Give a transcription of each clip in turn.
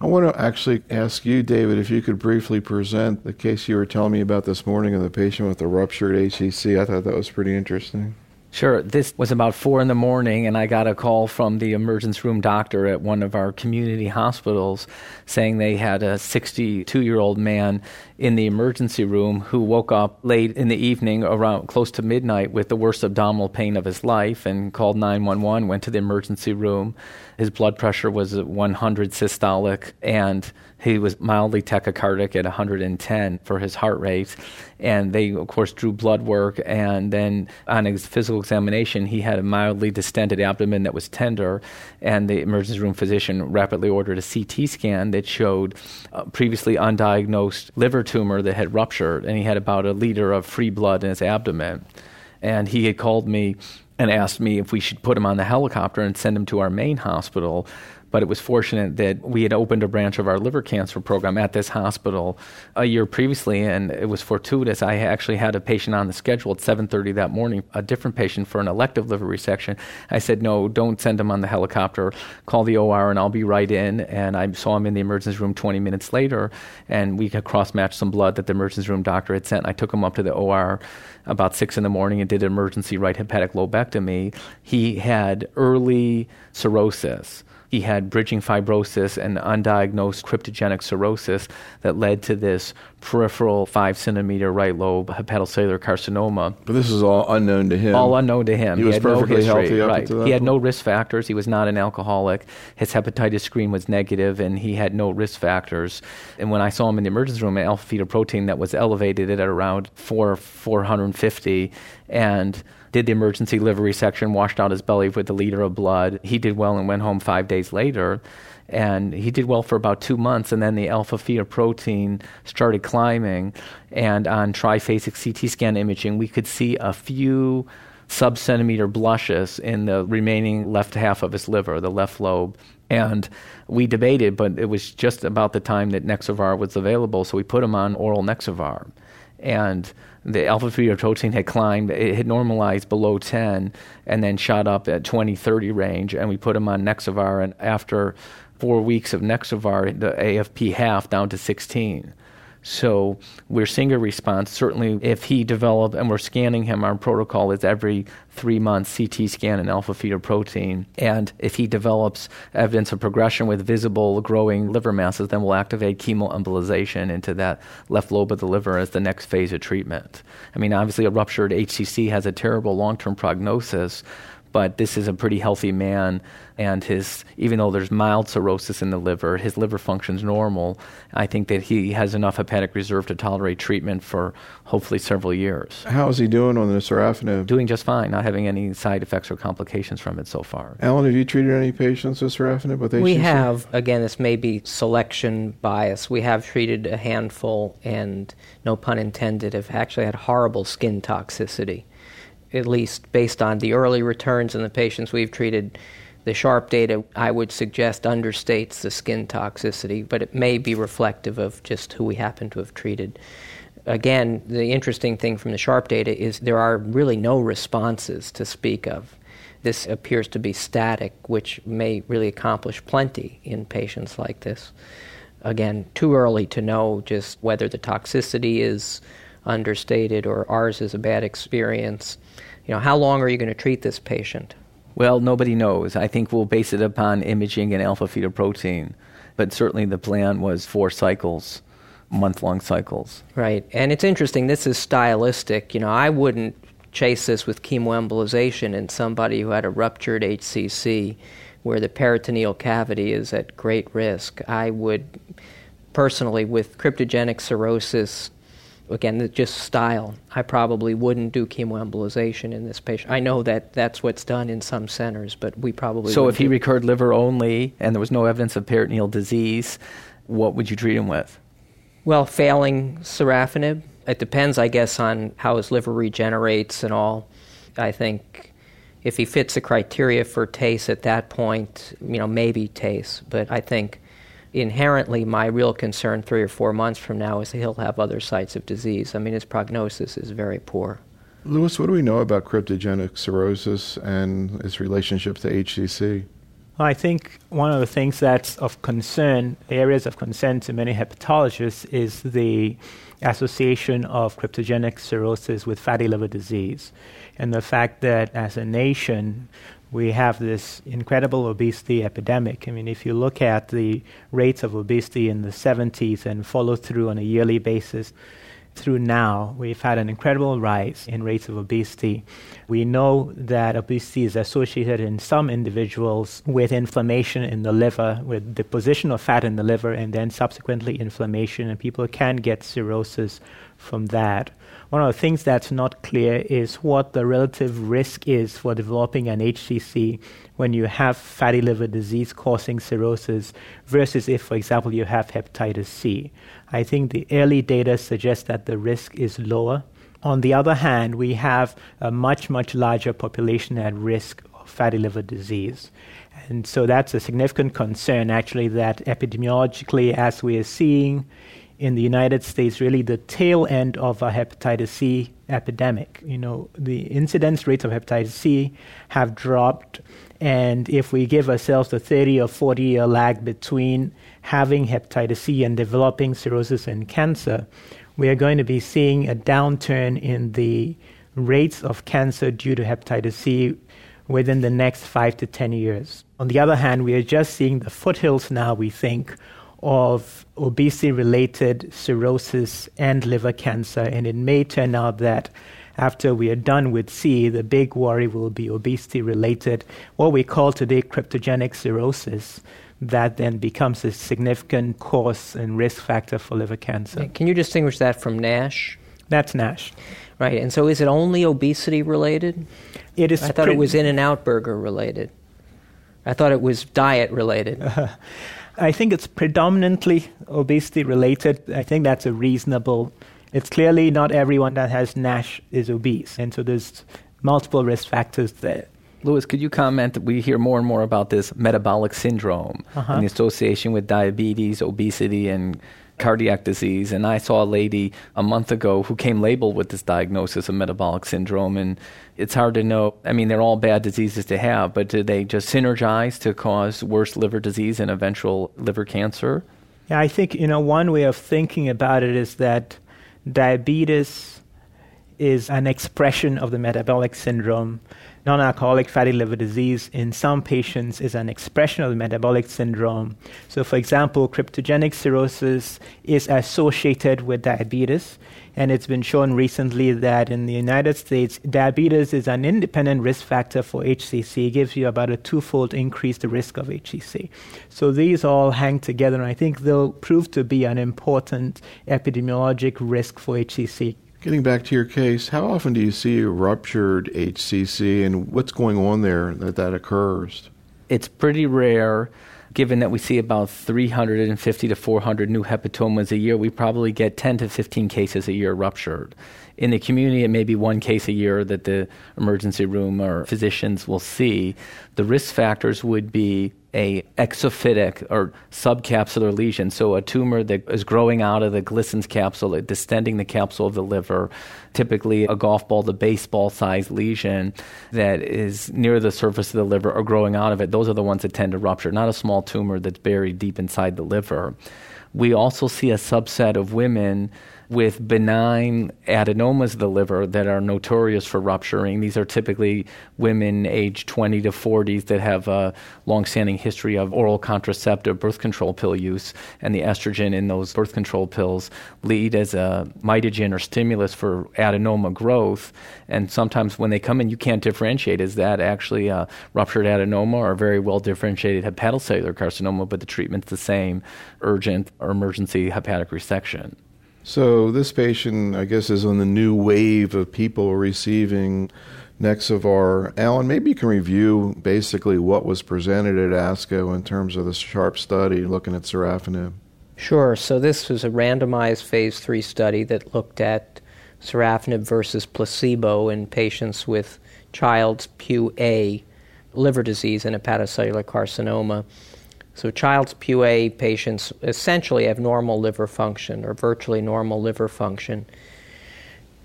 I want to actually ask you, David, if you could briefly present the case you were telling me about this morning of the patient with the ruptured HCC. I thought that was pretty interesting. Sure. This was about four in the morning, and I got a call from the emergency room doctor at one of our community hospitals saying they had a 62 year old man in the emergency room who woke up late in the evening around close to midnight with the worst abdominal pain of his life and called 911, went to the emergency room. His blood pressure was 100 systolic, and he was mildly tachycardic at 110 for his heart rate. And they, of course, drew blood work. And then on his physical examination, he had a mildly distended abdomen that was tender. And the emergency room physician rapidly ordered a CT scan that showed previously undiagnosed liver tumor that had ruptured. And he had about a liter of free blood in his abdomen. And he had called me and asked me if we should put him on the helicopter and send him to our main hospital but it was fortunate that we had opened a branch of our liver cancer program at this hospital a year previously, and it was fortuitous. I actually had a patient on the schedule at 7:30 that morning, a different patient for an elective liver resection. I said, "No, don't send him on the helicopter. Call the OR, and I'll be right in." And I saw him in the emergency room 20 minutes later, and we cross-matched some blood that the emergency room doctor had sent. I took him up to the OR about six in the morning and did an emergency right hepatic lobectomy. He had early cirrhosis. He had bridging fibrosis and undiagnosed cryptogenic cirrhosis that led to this peripheral five centimeter right lobe hepatocellular carcinoma. But this is all unknown to him. All unknown to him. He, was had perfectly no history. healthy up right. He had point? no risk factors. He was not an alcoholic. His hepatitis screen was negative, and he had no risk factors. And when I saw him in the emergency room, an alpha fetoprotein that was elevated at around four 450, and did the emergency liver resection, washed out his belly with a liter of blood. He did well and went home five days later. And he did well for about two months, and then the alpha fetoprotein started climbing. And on triphasic CT scan imaging, we could see a few sub-centimeter blushes in the remaining left half of his liver, the left lobe. And we debated, but it was just about the time that Nexavar was available, so we put him on oral Nexavar. And the alpha fetoprotein had climbed, it had normalized below 10 and then shot up at 20, 30 range. And we put him on Nexavar, and after four weeks of Nexavar, the AFP half down to 16. So we're seeing a response. Certainly, if he developed, and we're scanning him, our protocol is every three months CT scan and alpha fetoprotein. And if he develops evidence of progression with visible growing liver masses, then we'll activate chemoembolization into that left lobe of the liver as the next phase of treatment. I mean, obviously, a ruptured HCC has a terrible long term prognosis but this is a pretty healthy man and his even though there's mild cirrhosis in the liver his liver functions normal i think that he has enough hepatic reserve to tolerate treatment for hopefully several years How is he doing on the sorafenib? doing just fine not having any side effects or complications from it so far Alan, have you treated any patients with sorafenib with HCC? We have, again, this may be selection bias. We have treated a handful, and no pun intended, have actually had horrible skin toxicity, at least based on the early returns in the patients we've treated. The SHARP data, I would suggest, understates the skin toxicity, but it may be reflective of just who we happen to have treated. Again, the interesting thing from the SHARP data is there are really no responses to speak of. This appears to be static, which may really accomplish plenty in patients like this. Again, too early to know just whether the toxicity is understated or ours is a bad experience. You know, how long are you going to treat this patient? well nobody knows i think we'll base it upon imaging and alpha fetoprotein but certainly the plan was four cycles month long cycles Right. And it's interesting, this is stylistic. You know, I wouldn't chase this with chemoembolization in somebody who had a ruptured HCC where the peritoneal cavity is at great risk. I would personally, with cryptogenic cirrhosis, again, just style, I probably wouldn't do chemoembolization in this patient. I know that that's what's done in some centers, but we probably so if he do- recurred liver only and there was no evidence of peritoneal disease what would you treat him with Well, failing sorafenib, it depends, I guess, on how his liver regenerates and all. I think if he fits the criteria for TACE at that point, you know, maybe TACE. But I think inherently my real concern three or four months from now is that he'll have other sites of disease. I mean, his prognosis is very poor. Lewis, what do we know about cryptogenic cirrhosis and its relationship to HCC? Well, I think one of the things that's of concern, areas of concern to many hepatologists, is the association of cryptogenic cirrhosis with fatty liver disease. And the fact that as a nation, we have this incredible obesity epidemic. I mean, if you look at the rates of obesity in the 70s and follow through on a yearly basis, through now, we've had an incredible rise in rates of obesity. We know that obesity is associated in some individuals with inflammation in the liver, with deposition of fat in the liver, and then subsequently inflammation, and people can get cirrhosis from that. One of the things that's not clear is what the relative risk is for developing an HCC when you have fatty liver disease causing cirrhosis versus if, for example, you have hepatitis C. I think the early data suggests that the risk is lower. On the other hand, we have a much, much larger population at risk of fatty liver disease. And so that's a significant concern, actually, that epidemiologically, as we are seeing in the United States really the tail end of a hepatitis C epidemic. You know, the incidence rates of hepatitis C have dropped, and if we give ourselves a 30 or 40 year lag between having hepatitis C and developing cirrhosis and cancer, we are going to be seeing a downturn in the rates of cancer due to hepatitis C within the next five to 10 years. On the other hand, we are just seeing the foothills now, we think, of obesity related cirrhosis and liver cancer. And it may turn out that after we are done with C, the big worry will be obesity related, what we call today cryptogenic cirrhosis, that then becomes a significant cause and risk factor for liver cancer. Can you distinguish that from NASH? That's NASH. Right, and so is it only obesity related? It is. I thought pre- it was In-N-Out Burger related. I thought it was diet related. Uh, I think it's predominantly obesity related. I think that's a reasonable. It's clearly not everyone that has NASH is obese, and so there's multiple risk factors there. Lewis, could you comment that we hear more and more about this metabolic syndrome uh-huh. and the association with diabetes, obesity, and cardiac disease. And I saw a lady a month ago who came labeled with this diagnosis of metabolic syndrome. And it's hard to know. I mean, they're all bad diseases to have, but do they just synergize to cause worse liver disease and eventual liver cancer? Yeah, I think, you know, one way of thinking about it is that diabetes is an expression of the metabolic syndrome Non alcoholic fatty liver disease in some patients is an expression of the metabolic syndrome. So, for example, cryptogenic cirrhosis is associated with diabetes, and it's been shown recently that in the United States, diabetes is an independent risk factor for HCC. It gives you about a twofold increased risk of HCC. So, these all hang together, and I think they'll prove to be an important epidemiologic risk for HCC Getting back to your case, how often do you see a ruptured HCC and what's going on there that that occurs? It's pretty rare. Given that we see about 350 to 400 new hepatomas a year, we probably get 10 to 15 cases a year ruptured. In the community, it may be one case a year that the emergency room or physicians will see. The risk factors would be a exophytic or subcapsular lesion, so a tumor that is growing out of the Glisson's capsule, distending the capsule of the liver, typically a golf ball to baseball sized lesion that is near the surface of the liver or growing out of it. Those are the ones that tend to rupture, not a small tumor that's buried deep inside the liver. We also see a subset of women with benign adenomas of the liver that are notorious for rupturing. These are typically women aged 20 to 40s that have a long-standing history of oral contraceptive birth control pill use, and the estrogen in those birth control pills lead as a mitogen or stimulus for adenoma growth. And sometimes when they come in, you can't differentiate is that actually a ruptured adenoma or a very well differentiated hepatocellular carcinoma, but the treatment's the same, urgent or emergency hepatic resection. So this patient, I guess, is on the new wave of people receiving Nexavar. Alan, maybe you can review basically what was presented at ASCO in terms of the SHARP study looking at sorafenib. Sure. So this was a randomized phase three study that looked at sorafenib versus placebo in patients with Child's Pugh A liver disease and hepatocellular carcinoma. So, Child-Pugh A patients essentially have normal liver function or virtually normal liver function.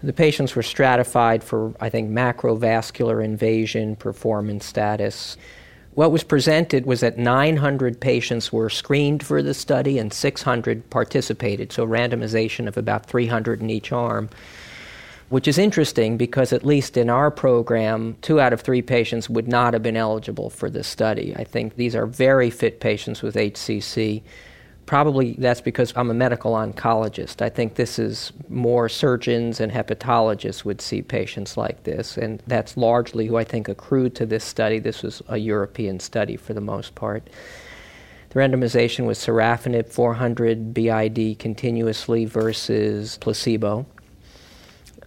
The patients were stratified for, I think, macrovascular invasion, performance status, What was presented was that 900 patients were screened for the study and 600 participated, so randomization of about 300 in each arm which is interesting because, at least in our program, two out of three patients would not have been eligible for this study. I think these are very fit patients with HCC. Probably that's because I'm a medical oncologist. I think this is more surgeons and hepatologists would see patients like this, and that's largely who I think accrued to this study. This was a European study for the most part. The randomization was sorafenib 400 BID continuously versus placebo.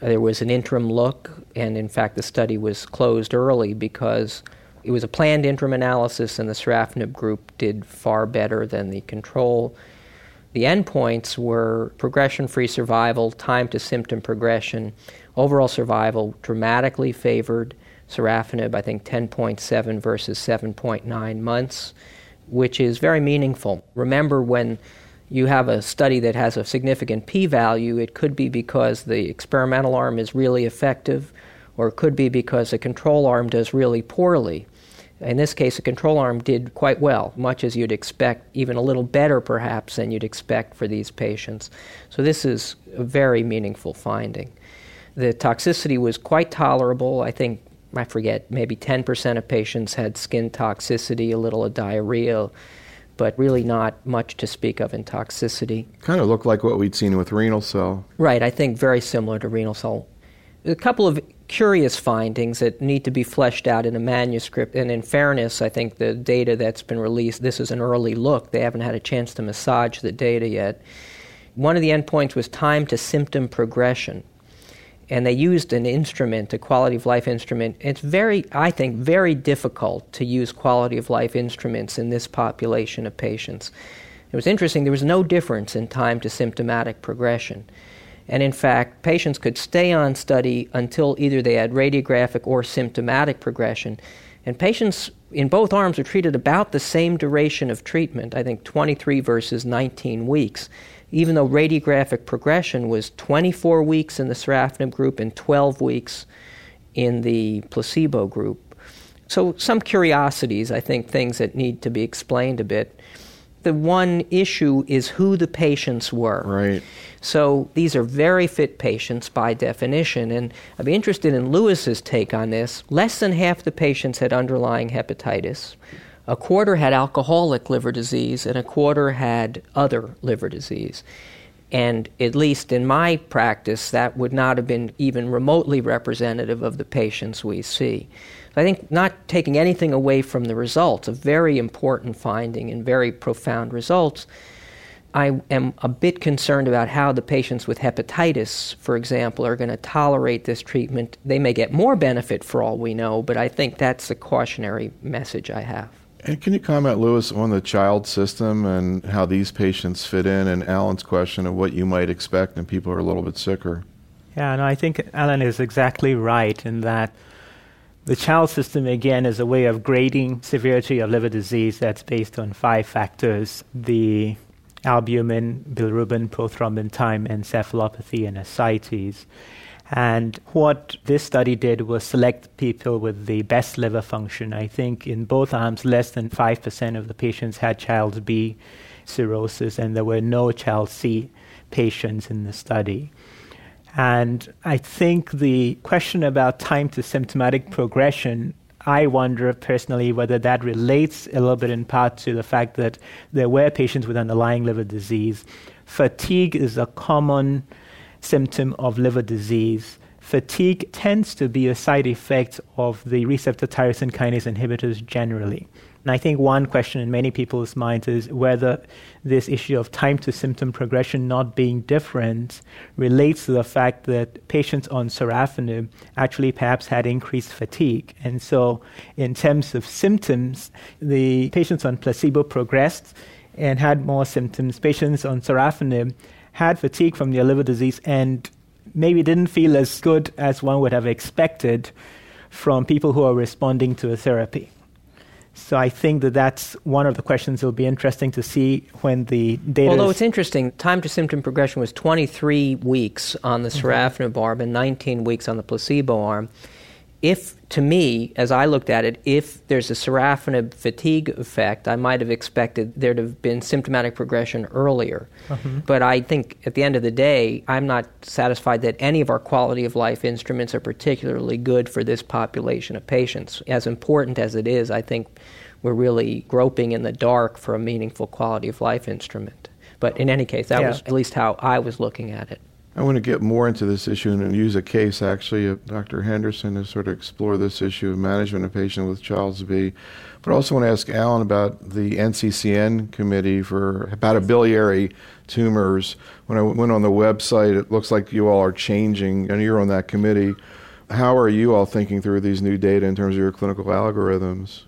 There was an interim look, and in fact, the study was closed early because it was a planned interim analysis, and the sorafenib group did far better than the control. The endpoints were progression free survival, time to symptom progression, overall survival dramatically favored sorafenib, I think 10.7 versus 7.9 months, which is very meaningful. Remember when you have a study that has a significant p value, it could be because the experimental arm is really effective, or it could be because the control arm does really poorly. In this case, the control arm did quite well, much as you'd expect, even a little better perhaps than you'd expect for these patients. So, this is a very meaningful finding. The toxicity was quite tolerable. I think, I forget, maybe 10% of patients had skin toxicity, a little of diarrhea but really not much to speak of in toxicity. Kind of looked like what we'd seen with renal cell. Right, I think very similar to renal cell. A couple of curious findings that need to be fleshed out in a manuscript, and in fairness, I think the data that's been released, this is an early look. They haven't had a chance to massage the data yet. One of the endpoints was time to symptom progression and they used an instrument, a quality of life instrument. It's very, I think, very difficult to use quality of life instruments in this population of patients. It was interesting, there was no difference in time to symptomatic progression. And in fact, patients could stay on study until either they had radiographic or symptomatic progression. And patients in both arms were treated about the same duration of treatment, I think 23 versus 19 weeks even though radiographic progression was 24 weeks in the sorafenib group and 12 weeks in the placebo group. So, some curiosities, I think, things that need to be explained a bit. The one issue is who the patients were. Right. So, these are very fit patients by definition, and I'd be interested in Lewis's take on this. Less than half the patients had underlying hepatitis. A quarter had alcoholic liver disease, and a quarter had other liver disease. And at least in my practice, that would not have been even remotely representative of the patients we see. I think not taking anything away from the results, a very important finding and very profound results. I am a bit concerned about how the patients with hepatitis, for example, are going to tolerate this treatment. They may get more benefit for all we know, but I think that's the cautionary message I have. And can you comment, Lewis, on the child system and how these patients fit in, and Alan's question of what you might expect when people are a little bit sicker? Yeah, and no, I think Alan is exactly right in that the child system, again, is a way of grading severity of liver disease that's based on five factors the albumin, bilirubin, prothrombin time, encephalopathy, and ascites. And what this study did was select people with the best liver function. I think in both arms, less than 5% of the patients had child B cirrhosis, and there were no child C patients in the study. And I think the question about time to symptomatic progression, I wonder personally whether that relates a little bit in part to the fact that there were patients with underlying liver disease. Fatigue is a common symptom of liver disease. Fatigue tends to be a side effect of the receptor tyrosine kinase inhibitors generally. And I think one question in many people's minds is whether this issue of time to symptom progression not being different relates to the fact that patients on sorafenib actually perhaps had increased fatigue. And so, in terms of symptoms, the patients on placebo progressed and had more symptoms. Patients on sorafenib had fatigue from their liver disease and maybe didn't feel as good as one would have expected from people who are responding to a therapy. So I think that that's one of the questions that will be interesting to see when the data. Although it's interesting, time to symptom progression was 23 weeks on the mm-hmm. arm and 19 weeks on the placebo arm. If to me, as I looked at it, if there's a sorafenib fatigue effect, I might have expected there to have been symptomatic progression earlier. Mm-hmm. But I think at the end of the day, I'm not satisfied that any of our quality of life instruments are particularly good for this population of patients. As important as it is, I think we're really groping in the dark for a meaningful quality of life instrument. But in any case, that yeah. was at least how I was looking at it. I want to get more into this issue and use a case actually of Dr. Henderson to sort of explore this issue of management of patients with Child's B. But I also want to ask Alan about the NCCN committee for hepatobiliary tumors. When I went on the website, it looks like you all are changing, and you're on that committee. How are you all thinking through these new data in terms of your clinical algorithms?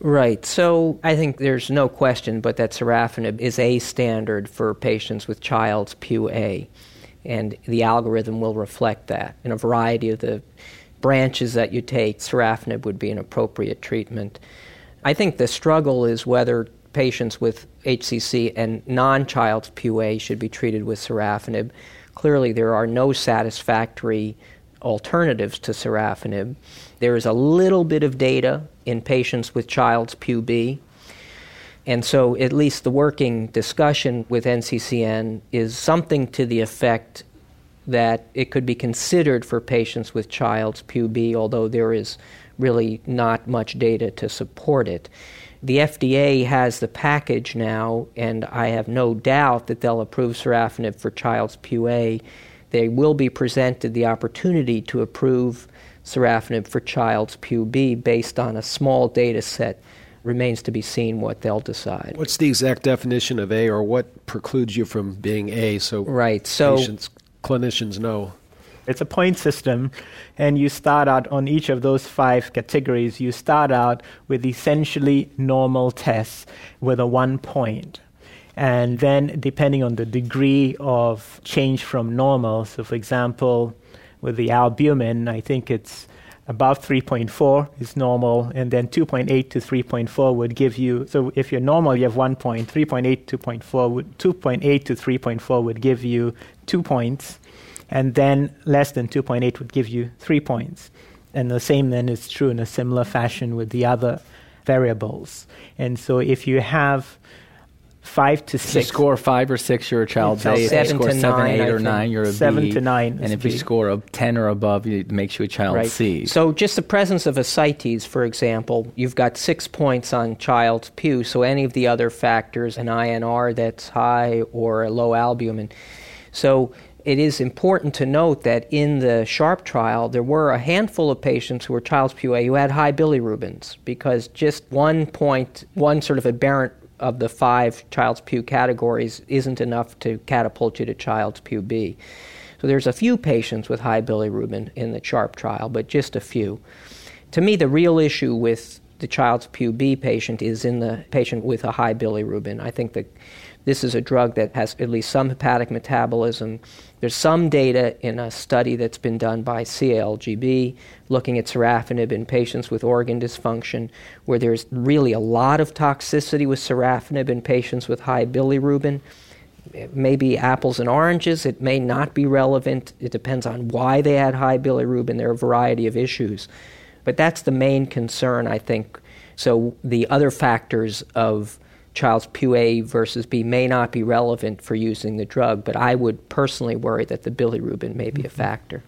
Right. So I think there's no question but that sorafenib is a standard for patients with Child's Pugh A and the algorithm will reflect that. In a variety of the branches that you take, sorafenib would be an appropriate treatment. I think the struggle is whether patients with HCC and non Child's Pugh A should be treated with sorafenib. Clearly, there are no satisfactory alternatives to sorafenib. There is a little bit of data in patients with Child's Pugh B, and so, at least the working discussion with NCCN is something to the effect that it could be considered for patients with Child's Pugh B, although there is really not much data to support it. The FDA has the package now, and I have no doubt that they'll approve sorafenib for Child's Pugh A. They will be presented the opportunity to approve sorafenib for Child's Pugh B based on a small data set remains to be seen what they'll decide. What's the exact definition of A, or what precludes you from being A? So right, so patients, clinicians know. It's a point system, and you start out on each of those five categories. You start out with essentially normal tests with a one point. And then, depending on the degree of change from normal, so for example, with the albumin, I think it's above 3.4 is normal, and then 2.8 to 3.4 would give you. So if you're normal, you have one point. 3.8 to 2.4 would 2.8 to 3.4 would give you two points, and then less than 2.8 would give you three points. And the same then is true in a similar fashion with the other variables. And so if you have five to six. If you score five or six, you're a child A. If you score seven, nine, eight, or nine, you're a seven B. to nine. And if B. you score a ten or above, it makes you a child right. C. So just the presence of ascites, for example, you've got six points on child's Pugh. So any of the other factors, an INR that's high or a low albumin. So it is important to note that in the SHARP trial, there were a handful of patients who were Child's Pugh A who had high bilirubins because just one point, one sort of aberrant of the five Child's Pugh categories isn't enough to catapult you to Child's Pugh B. So there's a few patients with high bilirubin in the SHARP trial, but just a few. To me, the real issue with the Child's Pugh B patient is in the patient with a high bilirubin. I think that this is a drug that has at least some hepatic metabolism. There's some data in a study that's been done by CALGB looking at sorafenib in patients with organ dysfunction, where there's really a lot of toxicity with sorafenib in patients with high bilirubin. It may be apples and oranges. It may not be relevant. It depends on why they had high bilirubin. There are a variety of issues. But that's the main concern, I think. So the other factors of child's A versus B may not be relevant for using the drug, but I would personally worry that the bilirubin may be a mm-hmm. factor.